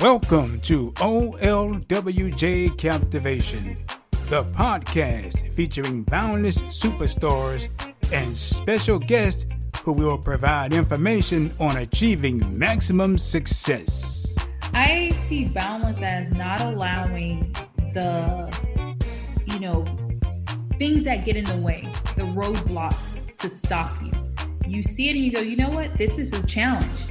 Welcome to OLWJ Captivation, the podcast featuring boundless superstars and special guests who will provide information on achieving maximum success. I see boundless as not allowing the, you know, things that get in the way, the roadblocks to stop you. You see it and you go, you know what? This is a challenge.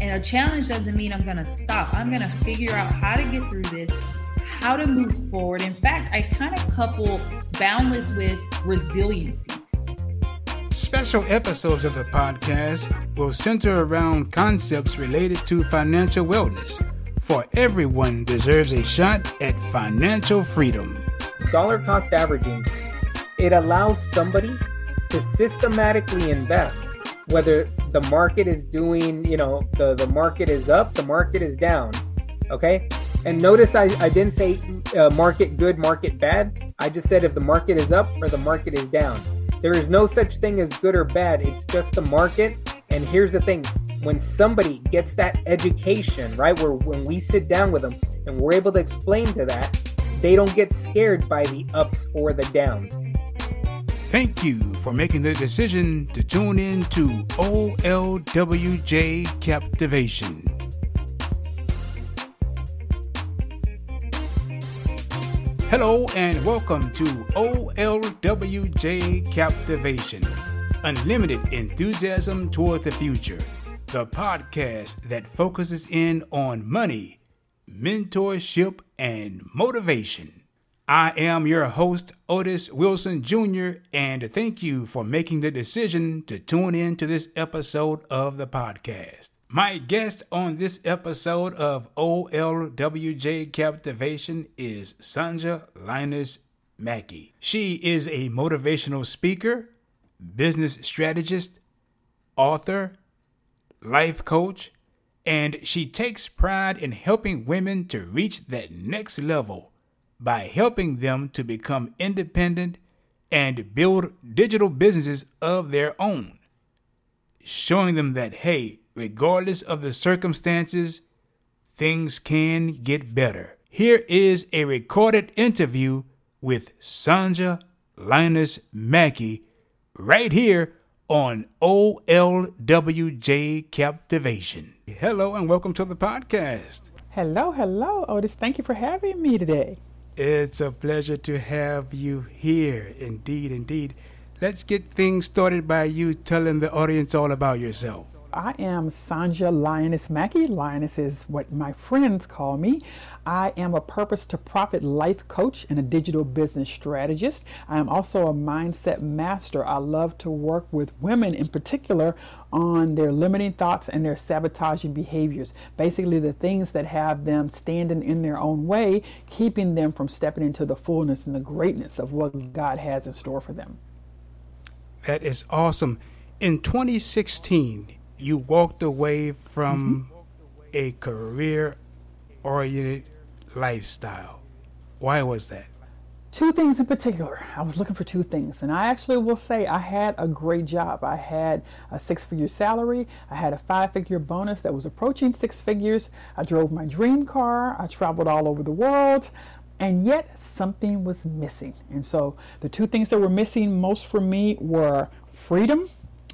And a challenge doesn't mean I'm going to stop. I'm going to figure out how to get through this, how to move forward. In fact, I kind of couple boundless with resiliency. Special episodes of the podcast will center around concepts related to financial wellness, for everyone deserves a shot at financial freedom. Dollar cost averaging, it allows somebody to systematically invest whether the market is doing, you know, the, the market is up, the market is down. Okay. And notice I, I didn't say uh, market good, market bad. I just said if the market is up or the market is down. There is no such thing as good or bad. It's just the market. And here's the thing when somebody gets that education, right, where when we sit down with them and we're able to explain to that, they don't get scared by the ups or the downs. Thank you for making the decision to tune in to OLWJ Captivation. Hello and welcome to OLWJ Captivation Unlimited Enthusiasm Toward the Future, the podcast that focuses in on money, mentorship, and motivation. I am your host, Otis Wilson Jr., and thank you for making the decision to tune in to this episode of the podcast. My guest on this episode of OLWJ Captivation is Sonjia Lioness Mackey. She is a motivational speaker, business strategist, author, life coach, and she takes pride in helping women to reach that next level by helping them to become independent and build digital businesses of their own, showing them that, hey, regardless of the circumstances, things can get better. Here is a recorded interview with Sonjia Lioness Mackey right here on OLWJ Captivation. Hello and welcome to the podcast. Hello, hello, Otis. Thank you for having me today. It's a pleasure to have you here. Indeed, indeed. Let's get things started by you telling the audience all about yourself. I am Sonjia Lioness Mackey. Lioness is what my friends call me. I am a purpose to profit life coach and a digital business strategist. I am also a mindset master. I love to work with women in particular on their limiting thoughts and their sabotaging behaviors. Basically, the things that have them standing in their own way, keeping them from stepping into the fullness and the greatness of what God has in store for them. That is awesome. In 2016, you walked away from mm-hmm. a career oriented lifestyle. Why was that? Two things in particular. I was looking for two things. And I actually will say I had a great job. I had a six figure salary, I had a five figure bonus that was approaching six figures. I drove my dream car, I traveled all over the world. And yet something was missing. And so the two things that were missing most for me were freedom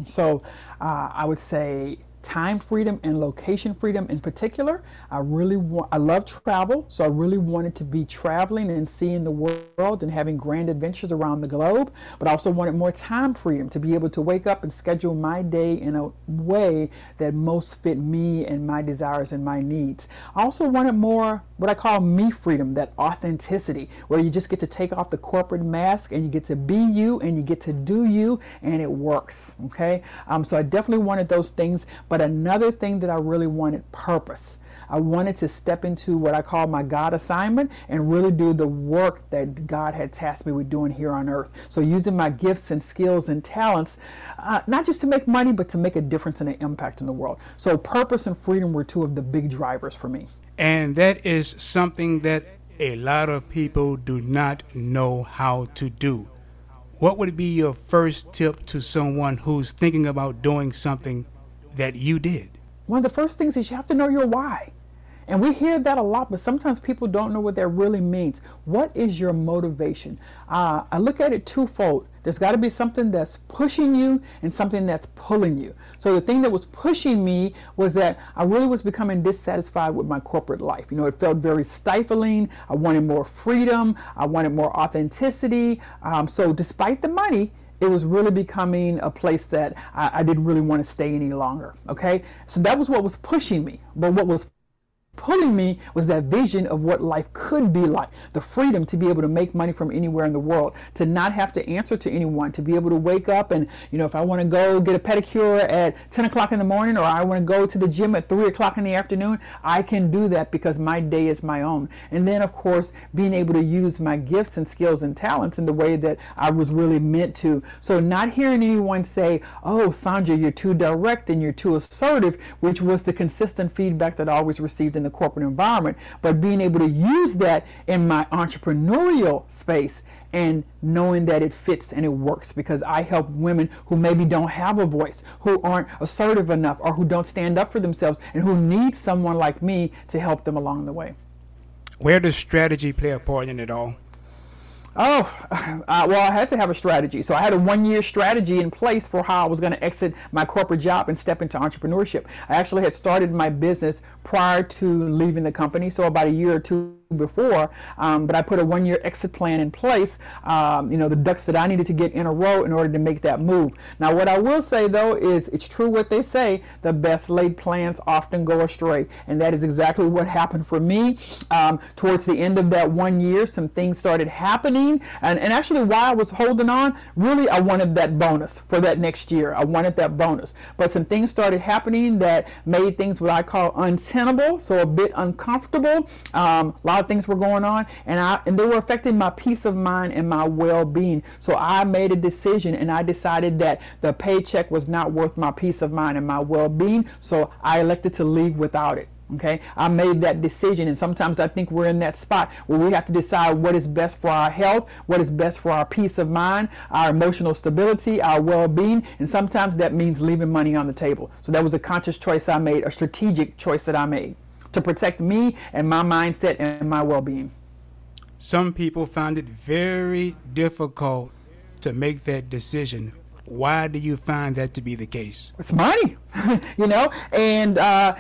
so uh, I would say time freedom and location freedom in particular. I really want, I love travel, so I really wanted to be traveling and seeing the world and having grand adventures around the globe, but I also wanted more time freedom to be able to wake up and schedule my day in a way that most fit me and my desires and my needs. I also wanted more what I call me freedom, that authenticity, where you just get to take off the corporate mask and you get to be you and you get to do you and it works. Okay. Um, so I definitely wanted those things, but but another thing that I really wanted purpose. I wanted to step into what I call my God assignment and really do the work that God had tasked me with doing here on earth. So, using my gifts and skills and talents, uh, not just to make money, but to make a difference and an impact in the world. So, purpose and freedom were two of the big drivers for me. And that is something that a lot of people do not know how to do. What would be your first tip to someone who's thinking about doing something that you did? One of the first things is you have to know your why. And we hear that a lot, but sometimes people don't know what that really means. What is your motivation? Uh, I look at it twofold. There's got to be something that's pushing you and something that's pulling you. So the thing that was pushing me was that I really was becoming dissatisfied with my corporate life. You know, it felt very stifling. I wanted more freedom. I wanted more authenticity. Um, so despite the money, it was really becoming a place that I, I, didn't really want to stay any longer. Okay, so that was what was pushing me. But what was pulling me was that vision of what life could be like. The freedom to be able to make money from anywhere in the world to not have to answer to anyone to be able to wake up and you know if i want to go get a pedicure at 10 o'clock in the morning or i want to go to the gym at 3 o'clock in the afternoon i can do that because my day is my own. And then of course being able to use my gifts and skills and talents in the way that i was really meant to. So not hearing anyone say oh sandra you're too direct and you're too assertive which was the consistent feedback that i always received in the corporate environment, but being able to use that in my entrepreneurial space and knowing that it fits and it works because I help women who maybe don't have a voice, who aren't assertive enough, or who don't stand up for themselves, and who need someone like me to help them along the way. Where does strategy play a part in it all? Oh, uh, well, I had to have a strategy. So I had a one year strategy in place for how I was going to exit my corporate job and step into entrepreneurship. I actually had started my business prior to leaving the company, so about a year or two before, um, but I put a one year exit plan in place, um, you know, the ducks that I needed to get in a row in order to make that move. Now, what I will say though is it's true what they say the best laid plans often go astray. And that is exactly what happened for me. Um, towards the end of that one year, some things started happening. And, and actually, while I was holding on, really, I wanted that bonus for that next year. I wanted that bonus. But some things started happening that made things what I call untenable, so a bit uncomfortable. Things were going on, and I and they were affecting my peace of mind and my well-being. So I made a decision, and I decided that the paycheck was not worth my peace of mind and my well-being. So I elected to leave without it. Okay, I made that decision, and sometimes I think we're in that spot where we have to decide what is best for our health, what is best for our peace of mind, our emotional stability, our well being, and sometimes that means leaving money on the table. So that was a conscious choice I made, a strategic choice that I made to protect me and my mindset and my well being. Some people find it very difficult to make that decision. Why do you find that to be the case? It's money, you know, and uh,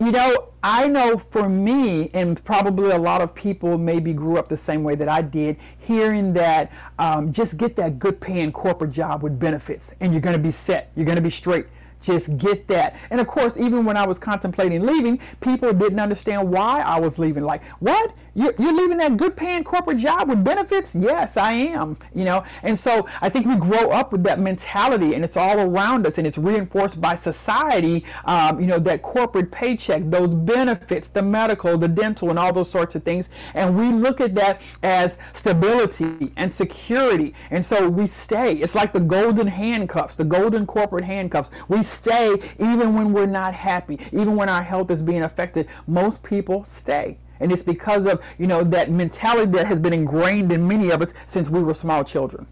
you know, I know for me, and probably a lot of people maybe grew up the same way that I did, hearing that um, just get that good paying corporate job with benefits and you're going to be set, you're going to be straight just get that. And of course, even when I was contemplating leaving, people didn't understand why I was leaving. Like, what? You're, you're leaving that good paying corporate job with benefits? Yes, I am. You know, and so I think we grow up with that mentality and it's all around us and it's reinforced by society. Um, you know, that corporate paycheck, those benefits, the medical, the dental, and all those sorts of things. And we look at that as stability and security. And so we stay. It's like the golden handcuffs, the golden corporate handcuffs. We stay even when we're not happy, even when our health is being affected. Most people stay. And it's because of, you know, that mentality that has been ingrained in many of us since we were small children.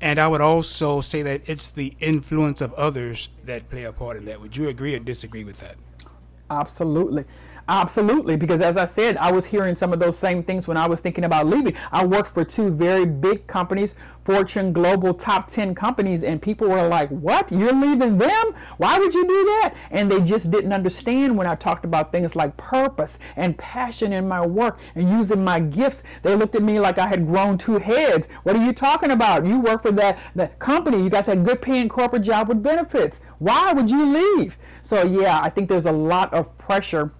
And I would also say that it's the influence of others that play a part in that. Would you agree or disagree with that? Absolutely. Absolutely, because as I said, I was hearing some of those same things when I was thinking about leaving. I worked for two very big companies, Fortune Global top 10 companies, and people were like, What? You're leaving them? Why would you do that? And they just didn't understand when I talked about things like purpose and passion in my work and using my gifts. They looked at me like I had grown two heads. What are you talking about? You work for that, that company, you got that good paying corporate job with benefits. Why would you leave? So, yeah, I think there's a lot of pressure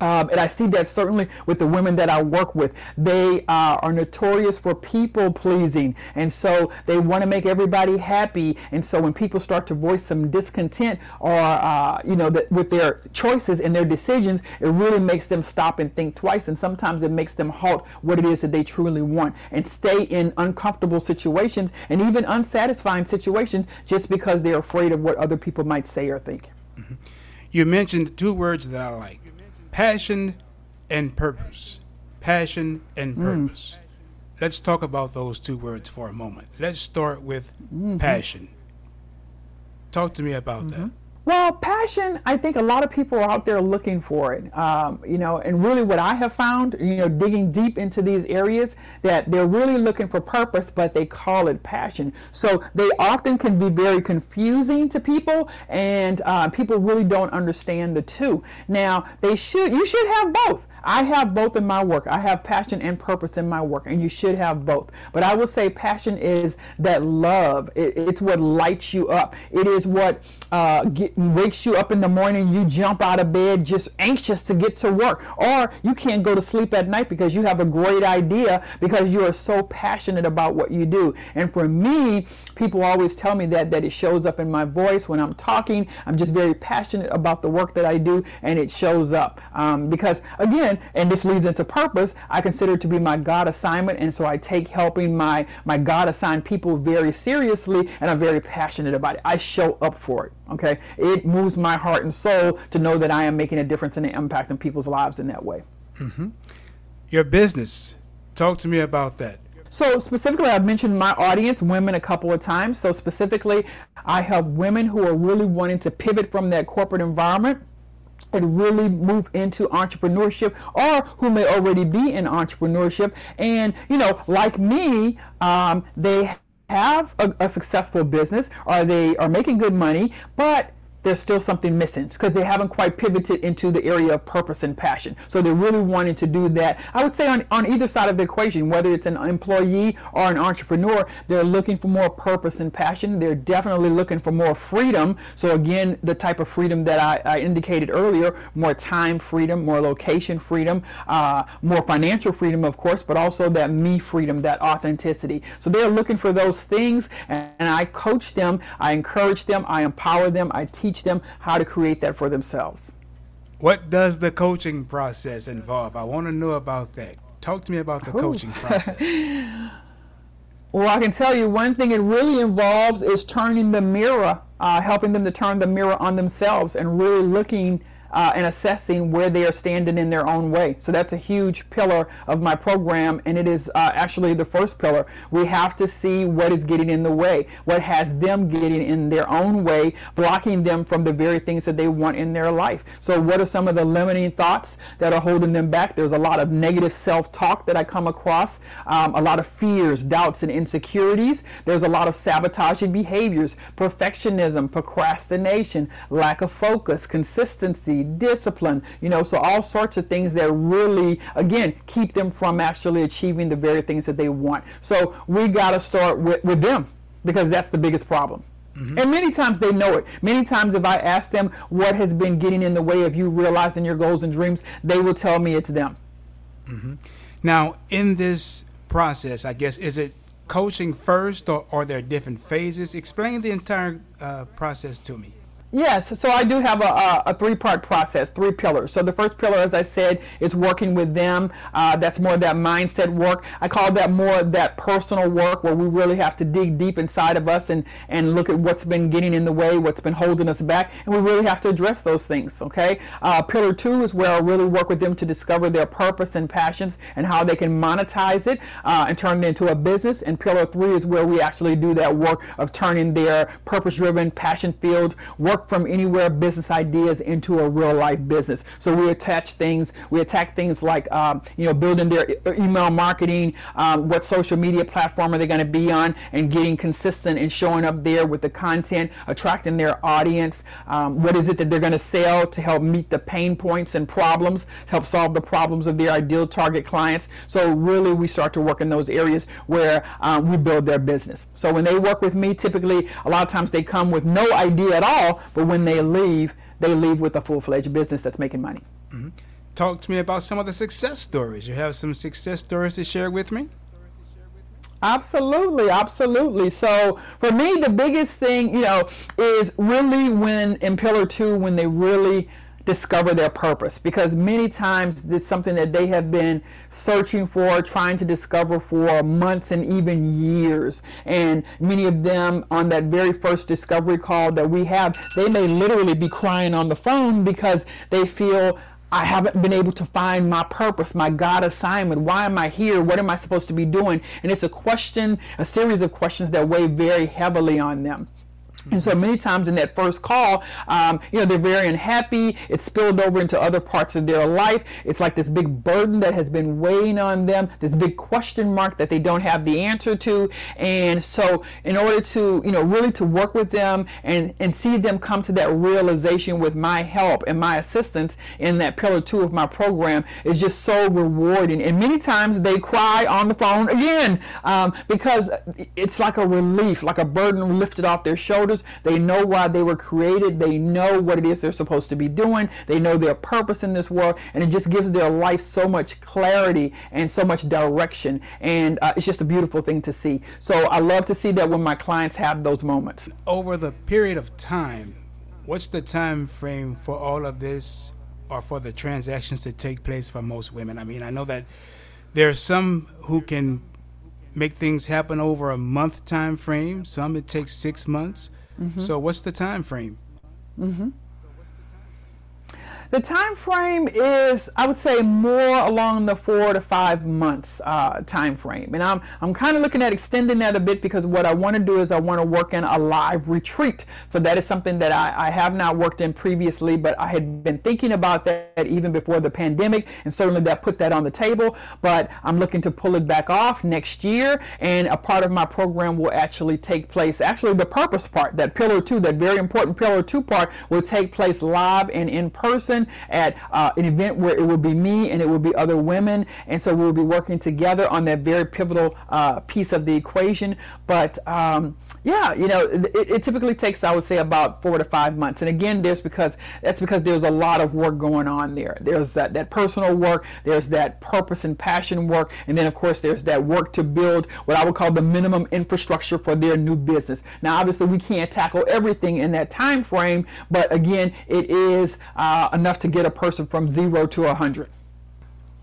um, and I see that certainly with the women that I work with. They uh, are notorious for people pleasing. And so they want to make everybody happy. And so when people start to voice some discontent or, uh, you know, that with their choices and their decisions, it really makes them stop and think twice. And sometimes it makes them halt what it is that they truly want and stay in uncomfortable situations and even unsatisfying situations just because they're afraid of what other people might say or think. Mm-hmm. You mentioned two words that I like passion and purpose. Passion and mm. purpose. Mm. Let's talk about those two words for a moment. Let's start with mm-hmm. passion. Talk to me about mm-hmm. that. Well, passion, I think a lot of people are out there looking for it. Um, you know, and really what I have found, you know, digging deep into these areas, that they're really looking for purpose, but they call it passion. So they often can be very confusing to people, and uh, people really don't understand the two. Now, they should, you should have both. I have both in my work. I have passion and purpose in my work, and you should have both. But I will say passion is that love. It, it's what lights you up. It is what uh, wakes you up in the morning. You jump out of bed just anxious to get to work, or you can't go to sleep at night because you have a great idea because you are so passionate about what you do. And for me, people always tell me that that it shows up in my voice when I'm talking. I'm just very passionate about the work that I do, and it shows up um, because again, and this leads into purpose. I consider it to be my God assignment, and so I take helping my my God assigned people very seriously, and I'm very passionate about it. I show up for it. Okay, it moves my heart and soul to know that I am making a difference and an impact in people's lives in that way. Mm-hmm. Your business. Talk to me about that. So specifically, I've mentioned my audience, women, a couple of times. So specifically, I help women who are really wanting to pivot from that corporate environment and really move into entrepreneurship or who may already be in entrepreneurship and you know like me um, they have a, a successful business or they are making good money but there's still something missing because they haven't quite pivoted into the area of purpose and passion. So they're really wanting to do that. I would say on, on either side of the equation, whether it's an employee or an entrepreneur, they're looking for more purpose and passion. They're definitely looking for more freedom. So again, the type of freedom that I, I indicated earlier, more time freedom, more location freedom, uh, more financial freedom, of course, but also that me freedom, that authenticity. So they're looking for those things and, and I coach them, I encourage them, I empower them, I teach teach them how to create that for themselves. What does the coaching process involve? I want to know about that. Talk to me about the Ooh. coaching process. well, I can tell you one thing it really involves is turning the mirror, uh, helping them to turn the mirror on themselves and really looking uh, and assessing where they are standing in their own way. So that's a huge pillar of my program, and it is uh, actually the first pillar. We have to see what is getting in the way, what has them getting in their own way, blocking them from the very things that they want in their life. So, what are some of the limiting thoughts that are holding them back? There's a lot of negative self talk that I come across, um, a lot of fears, doubts, and insecurities. There's a lot of sabotaging behaviors, perfectionism, procrastination, lack of focus, consistency discipline, you know, so all sorts of things that really, again, keep them from actually achieving the very things that they want. So we got to start with, with them because that's the biggest problem. Mm-hmm. And many times they know it. Many times, if I ask them what has been getting in the way of you realizing your goals and dreams, they will tell me it's them. Mm-hmm. Now, in this process, I guess, is it coaching first or are there different phases? Explain the entire uh, process to me. Yes, so I do have a, a, three-part process, three pillars. So the first pillar, as I said, is working with them. Uh, that's more that mindset work. I call that more that personal work where we really have to dig deep inside of us and, and look at what's been getting in the way, what's been holding us back, and we really have to address those things, okay? Uh, pillar two is where I really work with them to discover their purpose and passions and how they can monetize it uh, and turn it into a business. And pillar three is where we actually do that work of turning their purpose-driven, passion-filled work work from anywhere business ideas into a real life business. So we attach things, we attack things like, um, you know, building their email marketing, um, what social media platform are they going to be on, and getting consistent and showing up there with the content, attracting their audience. Um, what is it that they're going to sell to help meet the pain points and problems, help solve the problems of their ideal target clients. So really, we start to work in those areas where um, we build their business. So when they work with me, typically a lot of times they come with no idea at all, but when they leave, they leave with a full fledged business that's making money. Mm-hmm. Talk to me about some of the success stories. You have some success stories to share with me? Absolutely, absolutely. So for me, the biggest thing, you know, is really when in Pillar Two, when they really discover their purpose because many times it's something that they have been searching for, trying to discover for months and even years. And many of them on that very first discovery call that we have, they may literally be crying on the phone because they feel I haven't been able to find my purpose, my God assignment. Why am I here? What am I supposed to be doing? And it's a question, a series of questions that weigh very heavily on them. And so many times in that first call, um, you know, they're very unhappy. It's spilled over into other parts of their life. It's like this big burden that has been weighing on them, this big question mark that they don't have the answer to. And so in order to, you know, really to work with them and, and see them come to that realization with my help and my assistance in that pillar two of my program is just so rewarding. And many times they cry on the phone again um, because it's like a relief, like a burden lifted off their shoulders They know why they were created. They know what it is they're supposed to be doing. They know their purpose in this world. And it just gives their life so much clarity and so much direction. And uh, it's just a beautiful thing to see. So I love to see that when my clients have those moments. Over the period of time, what's the time frame for all of this or for the transactions to take place for most women? I mean, I know that there's some who can make things happen over a month time frame. Some it takes six months. Mm-hmm. So what's the time frame? Mm-hmm. The time frame is, I would say, more along the four to five months uh, time frame, and I'm I'm kind of looking at extending that a bit because what I want to do is I want to work in a live retreat. So that is something that I, I have not worked in previously, but I had been thinking about that even before the pandemic, and certainly that put that on the table. But I'm looking to pull it back off next year, and a part of my program will actually take place. Actually, the purpose part, that pillar two, that very important pillar two part, will take place live and in at uh, an event where it will be me and it will be other women. And so we'll be working together on that very pivotal uh, piece of the equation. But um, yeah, you know, it, it, typically takes, I would say, about four to five months. And again, there's because that's because there's a lot of work going on there. There's that, that personal work, there's that purpose and passion work, and then of course there's that work to build what I would call the minimum infrastructure for their new business. Now, obviously, we can't tackle everything in that time frame, but again, it is uh, enough to get a person from zero to a hundred.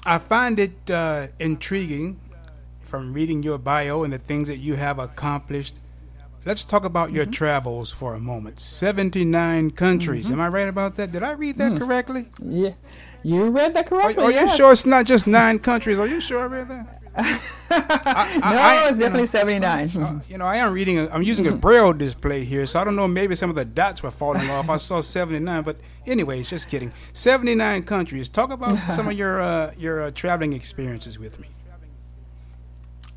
I find it uh, intriguing from reading your bio and the things that you have accomplished Let's talk about your mm-hmm. travels for a moment. 79 countries. Mm-hmm. Am I right about that? Did I read that mm. correctly? Yeah. You read that correctly. Are, are yes. you sure it's not just nine countries? Are you sure I read that? I, I, no, I, it's definitely know, 79. Uh, you know, I am reading, i am using a braille display here, so I don't know, maybe some of the dots were falling off. I saw 79, but anyways, just kidding. 79 countries. Talk about some of your uh, your uh, traveling experiences with me.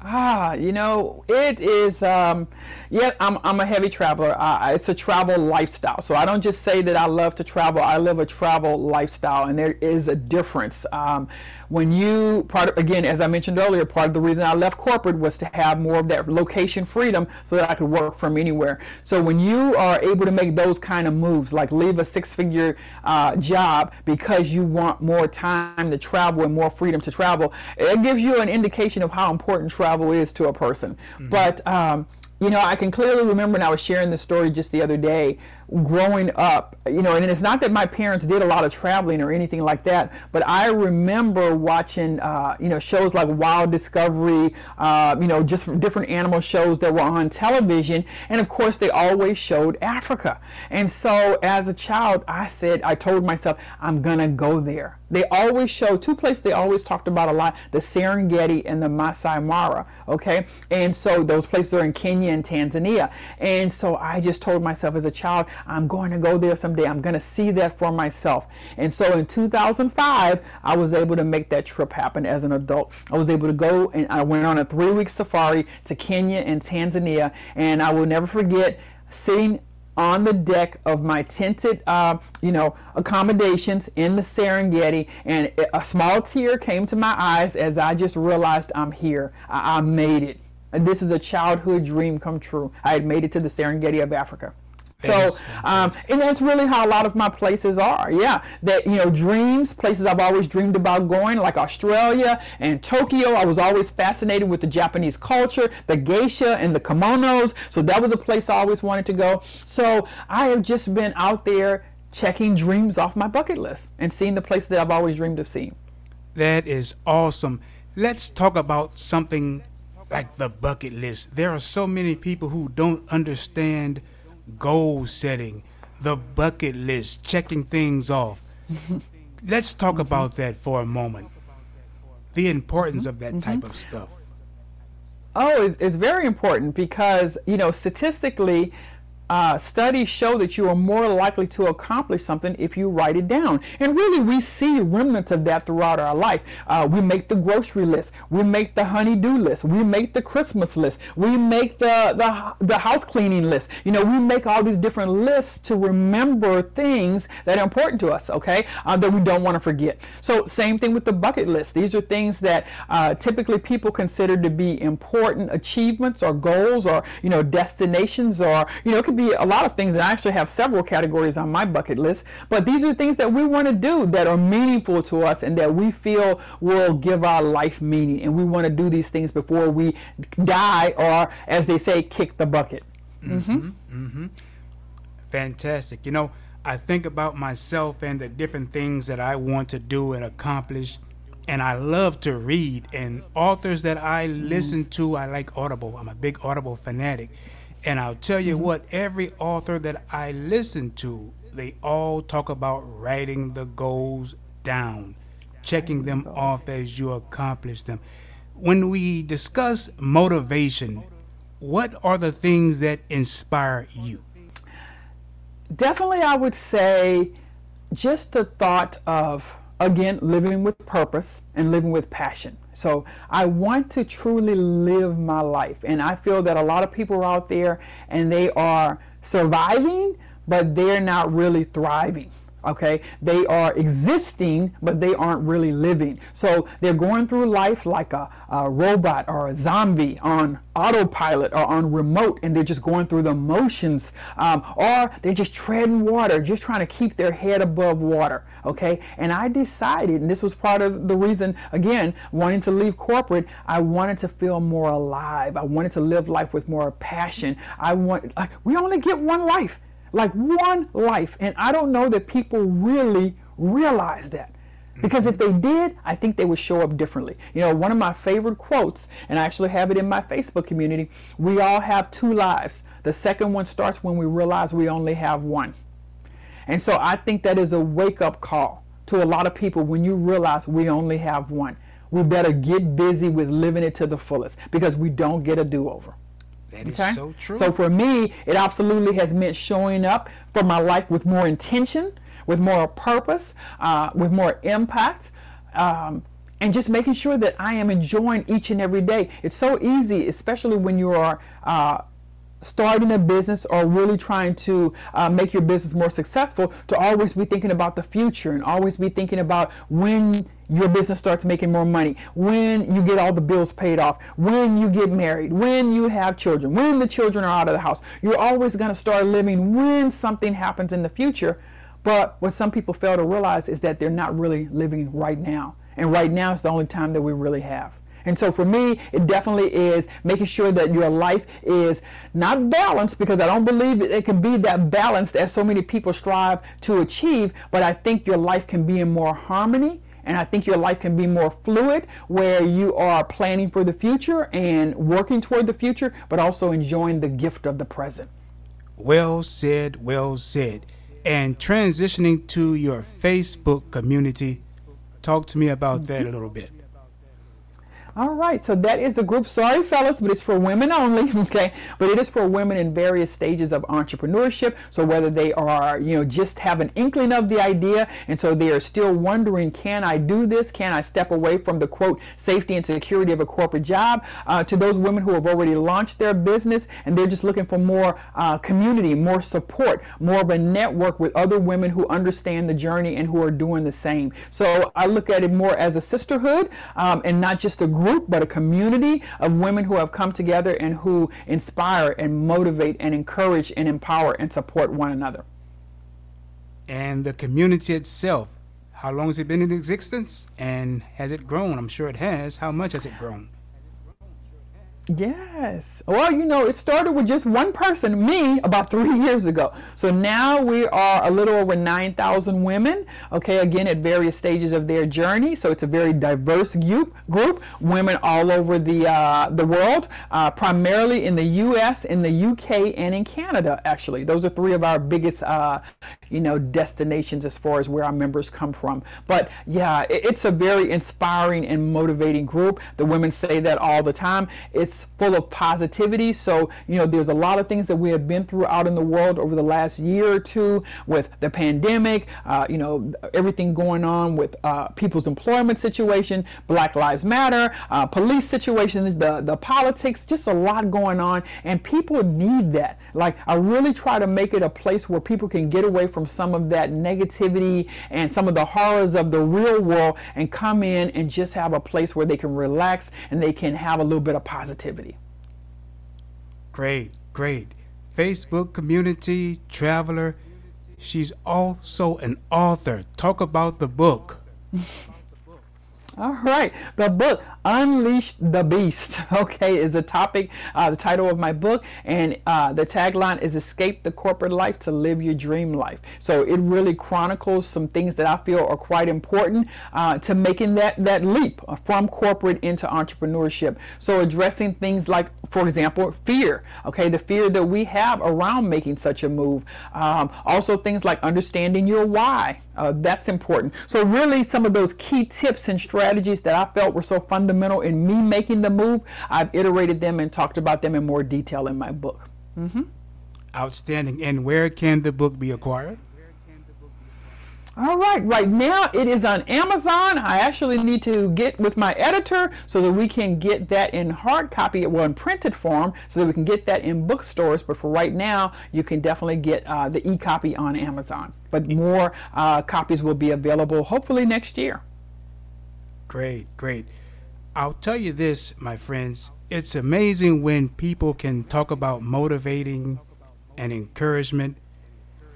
Ah, you know, it is. Um, yeah, I'm, I'm a heavy traveler. Uh, it's a travel lifestyle. So I don't just say that I love to travel. I live a travel lifestyle, and there is a difference. Um, when you part of, again as i mentioned earlier part of the reason i left corporate was to have more of that location freedom so that i could work from anywhere so when you are able to make those kind of moves like leave a six figure uh, job because you want more time to travel and more freedom to travel it gives you an indication of how important travel is to a person mm-hmm. but um, you know, I can clearly remember when I was sharing this story just the other day growing up, you know, and it's not that my parents did a lot of traveling or anything like that, but I remember watching, uh, you know, shows like Wild Discovery, uh, you know, just different animal shows that were on television. And of course, they always showed Africa. And so as a child, I said, I told myself, I'm going to go there. They always show two places they always talked about a lot the Serengeti and the Masai Mara. Okay. And so those places are in Kenya and Tanzania. And so I just told myself as a child, I'm going to go there someday. I'm going to see that for myself. And so in 2005, I was able to make that trip happen as an adult. I was able to go and I went on a three week safari to Kenya and Tanzania. And I will never forget sitting on the deck of my tented, uh, you know, accommodations in the Serengeti, and a small tear came to my eyes as I just realized I'm here. I, I made it. And this is a childhood dream come true. I had made it to the Serengeti of Africa. So, um, and that's really how a lot of my places are. Yeah, that you know, dreams, places I've always dreamed about going, like Australia and Tokyo. I was always fascinated with the Japanese culture, the geisha and the kimonos. So that was a place I always wanted to go. So I have just been out there checking dreams off my bucket list and seeing the places that I've always dreamed of seeing. That is awesome. Let's talk about something like the bucket list. There are so many people who don't understand goal setting, the bucket list, checking things off. Let's talk mm-hmm. about that for a moment. The importance mm-hmm. of that type mm-hmm. of stuff. Oh, it's, it's very important because, you know, statistically, uh, studies show that you are more likely to accomplish something if you write it down. And really, we see remnants of that throughout our life. Uh, we make the grocery list, we make the honey-do list, we make the Christmas list, we make the, the, the house cleaning list. You know, we make all these different lists to remember things that are important to us, okay, uh, that we don't want to forget. So, same thing with the bucket list. These are things that uh, typically people consider to be important achievements or goals or, you know, destinations or, you know, it could be a lot of things. And I actually have several categories on my bucket list. But these are things that we want to do that are meaningful to us and that we feel will give our life meaning. And we want to do these things before we die or, as they say, kick the bucket. Mm-hmm. Mm-hmm. Fantastic. You know, I think about myself and the different things that I want to do and accomplish. And I love to read. And authors that I listen to, I like Audible. I'm a big Audible fanatic. And I'll tell you mm-hmm. what, every author that I listen to, they all talk about writing the goals down, checking them off as you accomplish them. When we discuss motivation, what are the things that inspire you? Definitely, I would say just the thought of, again, living with purpose and living with passion. So I want to truly live my life. And I feel that a lot of people are out there and they are surviving, but they're not really thriving okay? They are existing but they aren't really living. So they're going through life like a, a, robot or a zombie on autopilot or on remote and they're just going through the motions. Um, or they're just treading water just trying to keep their head above water okay? And i decided and this was part of the reason again wanting to leave corporate i wanted to feel more alive. I wanted to live life with more passion. I want like, we only get one life like one life. And I don't know that people really realize that. Because if they did, I think they would show up differently. You know, one of my favorite quotes, and I actually have it in my Facebook community we all have two lives. The second one starts when we realize we only have one. And so I think that is a wake up call to a lot of people when you realize we only have one. We better get busy with living it to the fullest because we don't get a do over. That is okay? so true. So for me, it absolutely has meant showing up for my life with more intention, with more purpose, uh, with more impact. Um, and just making sure that I am enjoying each and every day. It's so easy, especially when you are uh, starting a business or really trying to uh, make your business more successful, to always be thinking about the future and always be thinking about when your business starts making more money, when you get all the bills paid off, when you get married, when you have children, when the children are out of the house. You're always going to start living when something happens in the future. But what some people fail to realize is that they're not really living right now. And right now is the only time that we really have. And so for me, it definitely is making sure that your life is not balanced because I don't believe it can be that balanced as so many people strive to achieve, but I think your life can be in more harmony and I think your life can be more fluid where you are planning for the future and working toward the future, but also enjoying the gift of the present. Well said, well said. And transitioning to your Facebook community, talk to me about that a mm-hmm. little bit. All right, so that is a group. Sorry, fellas, but it's for women only. Okay, but it is for women in various stages of entrepreneurship. So whether they are, you know, just have an inkling of the idea, and so they are still wondering, can I do this? Can I step away from the quote safety and security of a corporate job? Uh, to those women who have already launched their business and they're just looking for more uh, community, more support, more of a network with other women who understand the journey and who are doing the same. So I look at it more as a sisterhood um, and not just a group, but a community of women who have come together and who inspire and motivate and encourage and empower and support one another. And the community itself, how long has it been in existence? And has it grown? I'm sure it has. How much has it grown? Yes. Well, you know, it started with just one person, me, about three years ago. So now we are a little over 9,000 women, okay, again, at various stages of their journey. So it's a very diverse group, group women all over the, uh, the world, uh, primarily in the U.S., in the U.K., and in Canada, actually. Those are three of our biggest, uh, you know, destinations as far as where our members come from. But yeah, it, it's a very inspiring and motivating group. The women say that all the time. It's full of positivity. So, you know, there's a lot of things that we have been through out in the world over the last year or two with the pandemic, uh, you know, everything going on with uh, people's employment situation, Black Lives Matter, uh, police situations, the, the politics, just a lot going on. And people need that. Like, I really try to make it a place where people can get away from some of that negativity and some of the horrors of the real world and come in and just have a place where they can relax and they can have a little bit of positivity. Great, great. Facebook community traveler. She's also an author. Talk about the book. All right, the book "Unleash the Beast." Okay, is the topic, uh, the title of my book, and uh, the tagline is "Escape the corporate life to live your dream life." So it really chronicles some things that I feel are quite important uh, to making that that leap from corporate into entrepreneurship. So addressing things like, for example, fear. Okay, the fear that we have around making such a move. Um, also, things like understanding your why. Uh, that's important. So really, some of those key tips and strategies that I felt were so fundamental in me making the move, I've iterated them and talked about them in more detail in my book. Mm-hmm. Outstanding. And where can the book be acquired? All right, right now it is on Amazon. I actually need to get with my editor so that we can get that in hard copy, well, in printed form, so that we can get that in bookstores. But for right now, you can definitely get uh, the e copy on Amazon. But more uh, copies will be available hopefully next year. Great, great. I'll tell you this, my friends. It's amazing when people can talk about motivating and encouragement.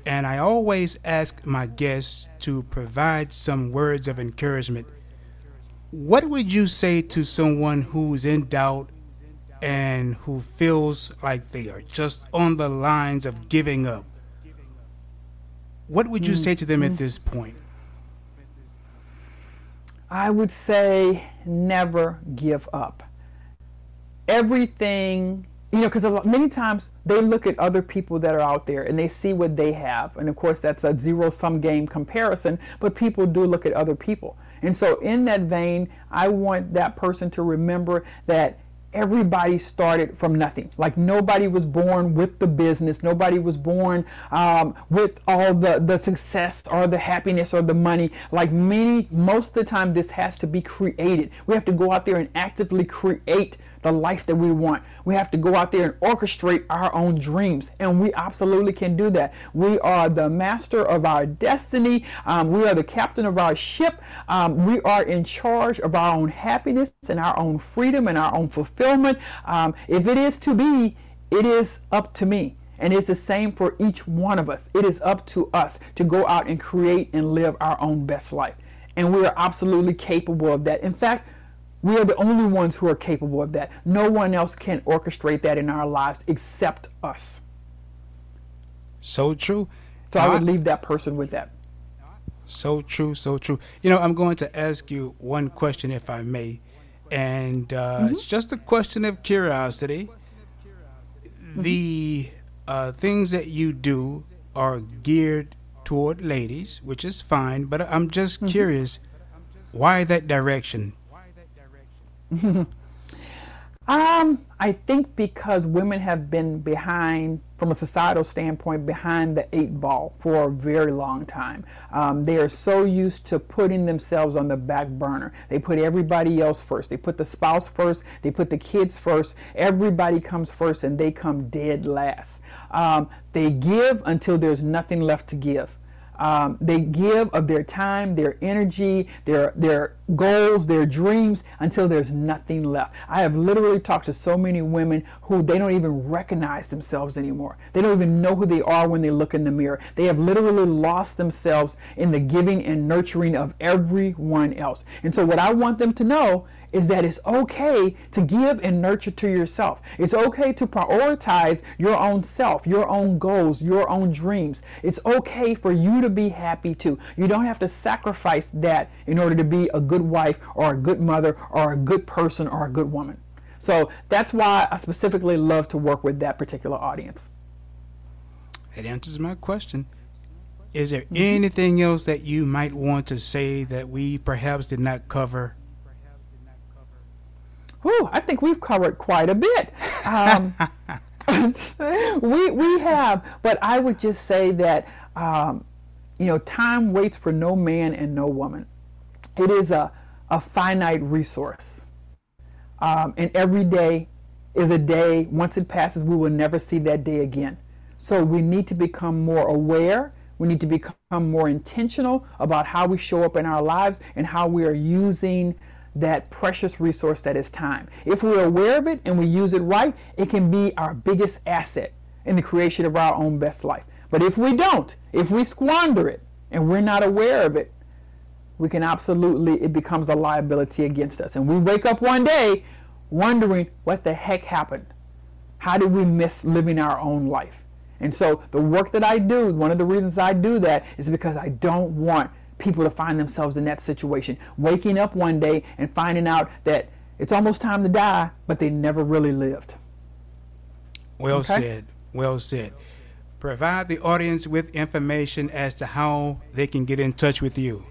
And I always ask my guests to provide some words of encouragement. What would you say to someone who's in doubt and who feels like they are just on the lines of giving up? What would you say to them at mm. this point? I would say never give up. Everything, you know, because many times they look at other people that are out there and they see what they have. And of course, that's a zero sum game comparison, but people do look at other people. And so, in that vein, I want that person to remember that everybody started from nothing. Like nobody was born with the business, nobody was born um, with all the, the success or the happiness or the money. Like many, most of the time, this has to be created. We have to go out there and actively create the life that we want. We have to go out there and orchestrate our own dreams, and we absolutely can do that. We are the master of our destiny, um, we are the captain of our ship, um, we are in charge of our own happiness and our own freedom and our own fulfillment. Um, if it is to be, it is up to me. And it's the same for each one of us. It is up to us to go out and create and live our own best life. And we are absolutely capable of that. In fact, we are the only ones who are capable of that. No one else can orchestrate that in our lives except us. So true. So I would leave that person with that. So true, so true. You know, I'm going to ask you one question, if I may, and uh, mm-hmm. it's just a question of curiosity. Mm-hmm. The uh, things that you do are geared toward ladies, which is fine, but I'm just mm-hmm. curious why that direction? um, I think because women have been behind, from a societal standpoint, behind the eight ball for a very long time. Um, they are so used to putting themselves on the back burner. They put everybody else first. They put the spouse first. They put the kids first. Everybody comes first, and they come dead last. Um, they give until there's nothing left to give. Um, they give of their time, their energy, their their goals, their dreams until there's nothing left. I have literally talked to so many women who they don't even recognize themselves anymore. They don't even know who they are when they look in the mirror. They have literally lost themselves in the giving and nurturing of everyone else. And so what I want them to know is that it's okay to give and nurture to yourself. It's okay to prioritize your own self, your own goals, your own dreams. It's okay for you to be happy too. You don't have to sacrifice that in order to be a good wife or a good mother or a good person or a good woman. So that's why I specifically love to work with that particular audience. It answers my question. Is there mm-hmm. anything else that you might want to say that we perhaps did not cover whew, I think we've covered quite a bit. Um, we we have, but I would just say that um, you know time waits for no man and no woman. It is a a finite resource, um, and every day is a day. Once it passes, we will never see that day again. So we need to become more aware. We need to become more intentional about how we show up in our lives and how we are using that precious resource that is time. If we're aware of it and we use it right, it can be our biggest asset in the creation of our own best life. But if we don't, if we squander it and we're not aware of it, we can absolutely, it becomes a liability against us. And we wake up one day wondering what the heck happened. How did we miss living our own life? And so the work that I do, one of the reasons I do that is because I don't want people to find themselves in that situation. Waking up one day and finding out that it's almost time to die, but they never really lived. Well okay? said. Well said. Provide the audience with information as to how they can get in touch with you.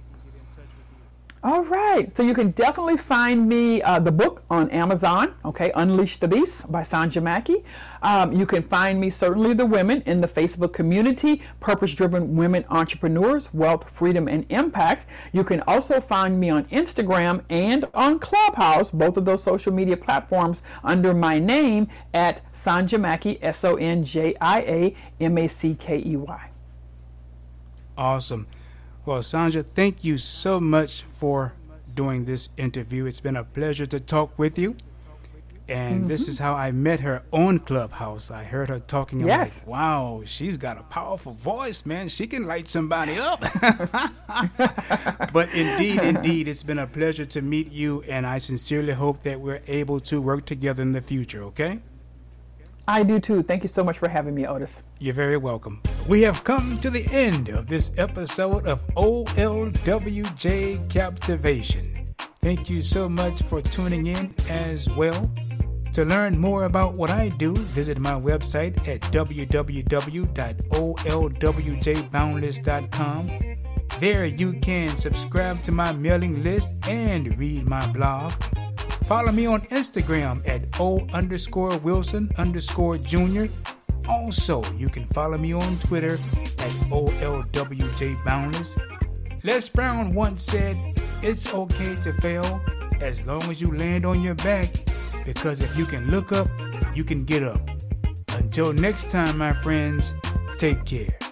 All right. So you can definitely find me uh, the book on Amazon. Okay, Unleash the Beast by Sonjia Mackey. Um, you can find me certainly the women in the Facebook community, Purpose-Driven Women Entrepreneurs, Wealth, Freedom, and Impact. You can also find me on Instagram and on Clubhouse, both of those social media platforms, under my name at Sonjia Mackey, S O N J I A M A C K E Y. Awesome. Well, Sonjia, thank you so much for doing this interview. It's been a pleasure to talk with you. And mm-hmm. this is how I met her on Clubhouse. I heard her talking. I'm yes. like, wow, she's got a powerful voice, man. She can light somebody up. but indeed, indeed, it's been a pleasure to meet you. And I sincerely hope that we're able to work together in the future, okay? I do too. Thank you so much for having me, Otis. You're very welcome. We have come to the end of this episode of OLWJ Captivation. Thank you so much for tuning in as well. To learn more about what I do, visit my website at www.olwjboundless.com. There you can subscribe to my mailing list and read my blog. Follow me on Instagram at O underscore Wilson underscore Junior. Also, you can follow me on Twitter at OLWJ Boundless. Les Brown once said, It's okay to fail as long as you land on your back, because if you can look up, you can get up. Until next time, my friends, take care.